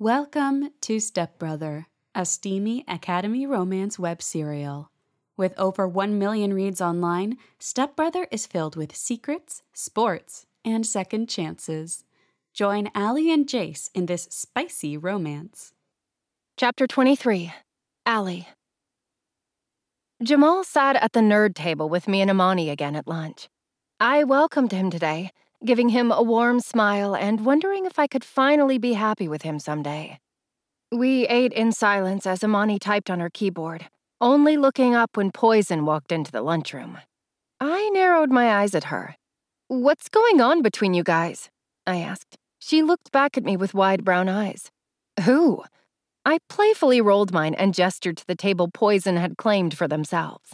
Welcome to Stepbrother, a steamy Academy romance web serial. With over 1 million reads online, Stepbrother is filled with secrets, sports, and second chances. Join Allie and Jace in this spicy romance. Chapter 23 Allie. Jamal sat at the nerd table with me and Amani again at lunch. I welcomed him today, giving him a warm smile and wondering if I could finally be happy with him someday. We ate in silence as Amani typed on her keyboard, only looking up when Poison walked into the lunchroom. I narrowed my eyes at her. What's going on between you guys? I asked. She looked back at me with wide brown eyes. Who? I playfully rolled mine and gestured to the table Poison had claimed for themselves.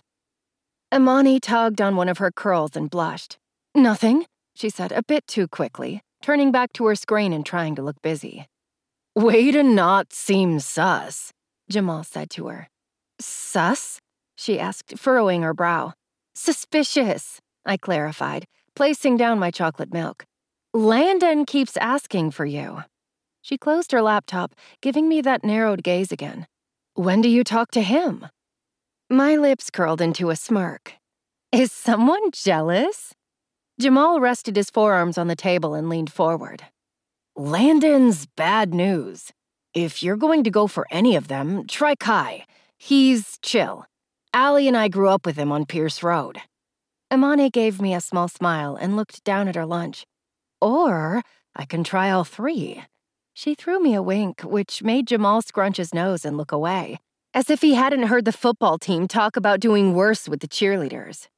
Amani tugged on one of her curls and blushed. Nothing, she said a bit too quickly, turning back to her screen and trying to look busy. Way to not seem sus, Jamal said to her. Sus? she asked, furrowing her brow. Suspicious, I clarified, placing down my chocolate milk. Landon keeps asking for you. She closed her laptop, giving me that narrowed gaze again. When do you talk to him? My lips curled into a smirk. Is someone jealous? Jamal rested his forearms on the table and leaned forward. Landon's bad news. If you're going to go for any of them, try Kai. He's chill. Allie and I grew up with him on Pierce Road. Amani gave me a small smile and looked down at her lunch. Or I can try all three. She threw me a wink, which made Jamal scrunch his nose and look away, as if he hadn't heard the football team talk about doing worse with the cheerleaders.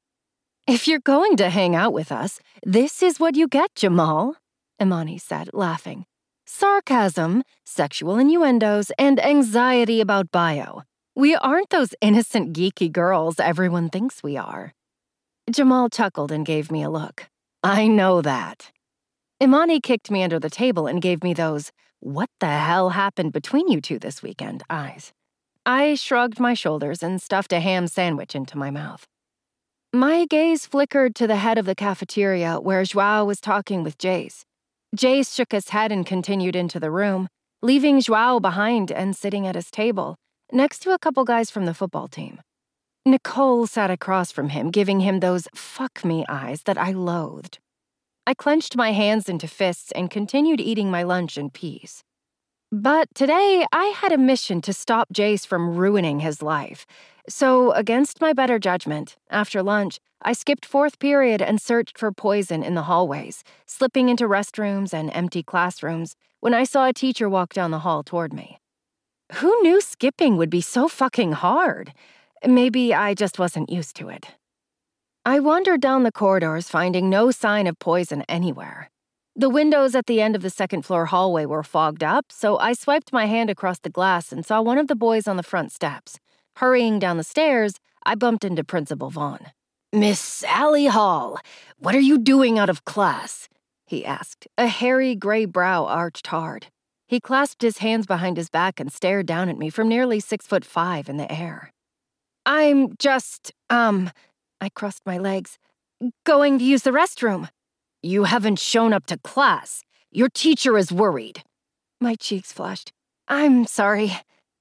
If you're going to hang out with us, this is what you get, Jamal, Amani said, laughing. Sarcasm, sexual innuendos, and anxiety about bio. We aren't those innocent, geeky girls everyone thinks we are. Jamal chuckled and gave me a look. I know that. Amani kicked me under the table and gave me those, what the hell happened between you two this weekend eyes. I shrugged my shoulders and stuffed a ham sandwich into my mouth. My gaze flickered to the head of the cafeteria where Joao was talking with Jace. Jace shook his head and continued into the room, leaving Joao behind and sitting at his table, next to a couple guys from the football team. Nicole sat across from him, giving him those fuck me eyes that I loathed. I clenched my hands into fists and continued eating my lunch in peace. But today, I had a mission to stop Jace from ruining his life. So, against my better judgment, after lunch, I skipped fourth period and searched for poison in the hallways, slipping into restrooms and empty classrooms when I saw a teacher walk down the hall toward me. Who knew skipping would be so fucking hard? Maybe I just wasn't used to it. I wandered down the corridors, finding no sign of poison anywhere. The windows at the end of the second floor hallway were fogged up, so I swiped my hand across the glass and saw one of the boys on the front steps. Hurrying down the stairs, I bumped into Principal Vaughn. Miss Sally Hall, what are you doing out of class? he asked, a hairy gray brow arched hard. He clasped his hands behind his back and stared down at me from nearly six foot five in the air. I'm just, um, I crossed my legs. Going to use the restroom. You haven't shown up to class. Your teacher is worried. My cheeks flushed. I'm sorry.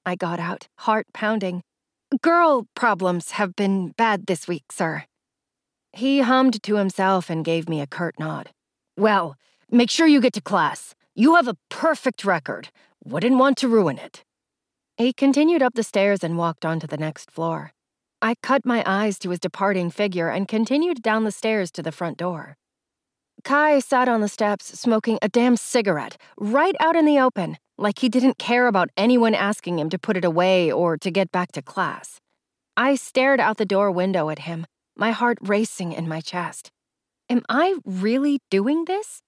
I got out, heart pounding. Girl problems have been bad this week, sir. He hummed to himself and gave me a curt nod. Well, make sure you get to class. You have a perfect record. Wouldn't want to ruin it. He continued up the stairs and walked onto the next floor. I cut my eyes to his departing figure and continued down the stairs to the front door. Kai sat on the steps smoking a damn cigarette right out in the open, like he didn't care about anyone asking him to put it away or to get back to class. I stared out the door window at him, my heart racing in my chest. Am I really doing this?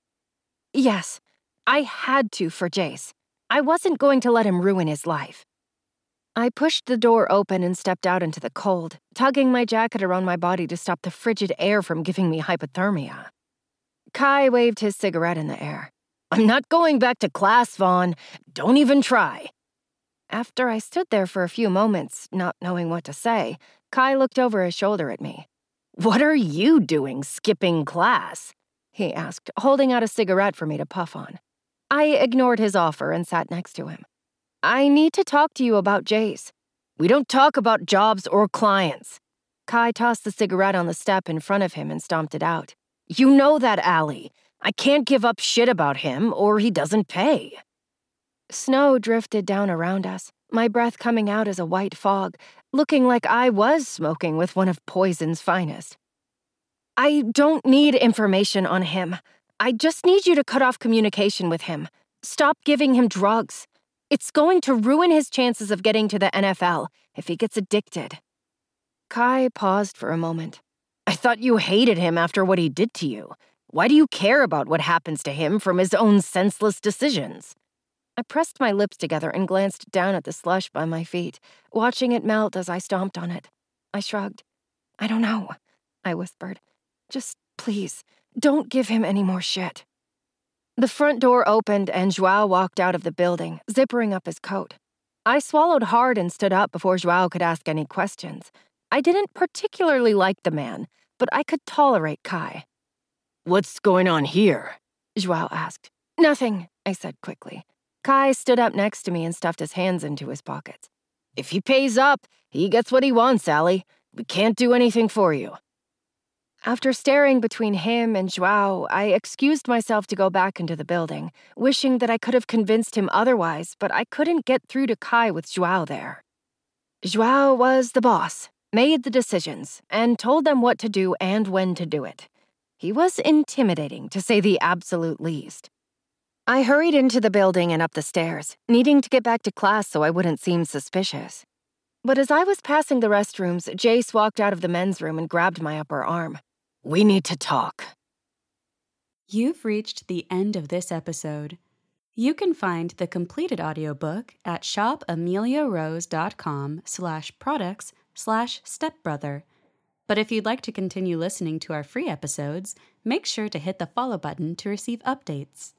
Yes, I had to for Jace. I wasn't going to let him ruin his life. I pushed the door open and stepped out into the cold, tugging my jacket around my body to stop the frigid air from giving me hypothermia. Kai waved his cigarette in the air. I'm not going back to class, Vaughn. Don't even try. After I stood there for a few moments, not knowing what to say, Kai looked over his shoulder at me. What are you doing skipping class? he asked, holding out a cigarette for me to puff on. I ignored his offer and sat next to him. I need to talk to you about Jace. We don't talk about jobs or clients. Kai tossed the cigarette on the step in front of him and stomped it out. You know that, Allie. I can't give up shit about him or he doesn't pay. Snow drifted down around us, my breath coming out as a white fog, looking like I was smoking with one of Poison's finest. I don't need information on him. I just need you to cut off communication with him. Stop giving him drugs. It's going to ruin his chances of getting to the NFL if he gets addicted. Kai paused for a moment. I thought you hated him after what he did to you. Why do you care about what happens to him from his own senseless decisions? I pressed my lips together and glanced down at the slush by my feet, watching it melt as I stomped on it. I shrugged. I don't know, I whispered. Just please, don't give him any more shit. The front door opened and Joao walked out of the building, zippering up his coat. I swallowed hard and stood up before Joao could ask any questions. I didn't particularly like the man, but I could tolerate Kai. What's going on here? Joao asked. Nothing, I said quickly. Kai stood up next to me and stuffed his hands into his pockets. If he pays up, he gets what he wants, Allie. We can't do anything for you. After staring between him and Joao, I excused myself to go back into the building, wishing that I could have convinced him otherwise, but I couldn't get through to Kai with Joao there. Joao was the boss, made the decisions, and told them what to do and when to do it. He was intimidating, to say the absolute least. I hurried into the building and up the stairs, needing to get back to class so I wouldn't seem suspicious. But as I was passing the restrooms, Jace walked out of the men's room and grabbed my upper arm. We need to talk. You've reached the end of this episode. You can find the completed audiobook at shopemiliarose.com slash products slash stepbrother. But if you'd like to continue listening to our free episodes, make sure to hit the follow button to receive updates.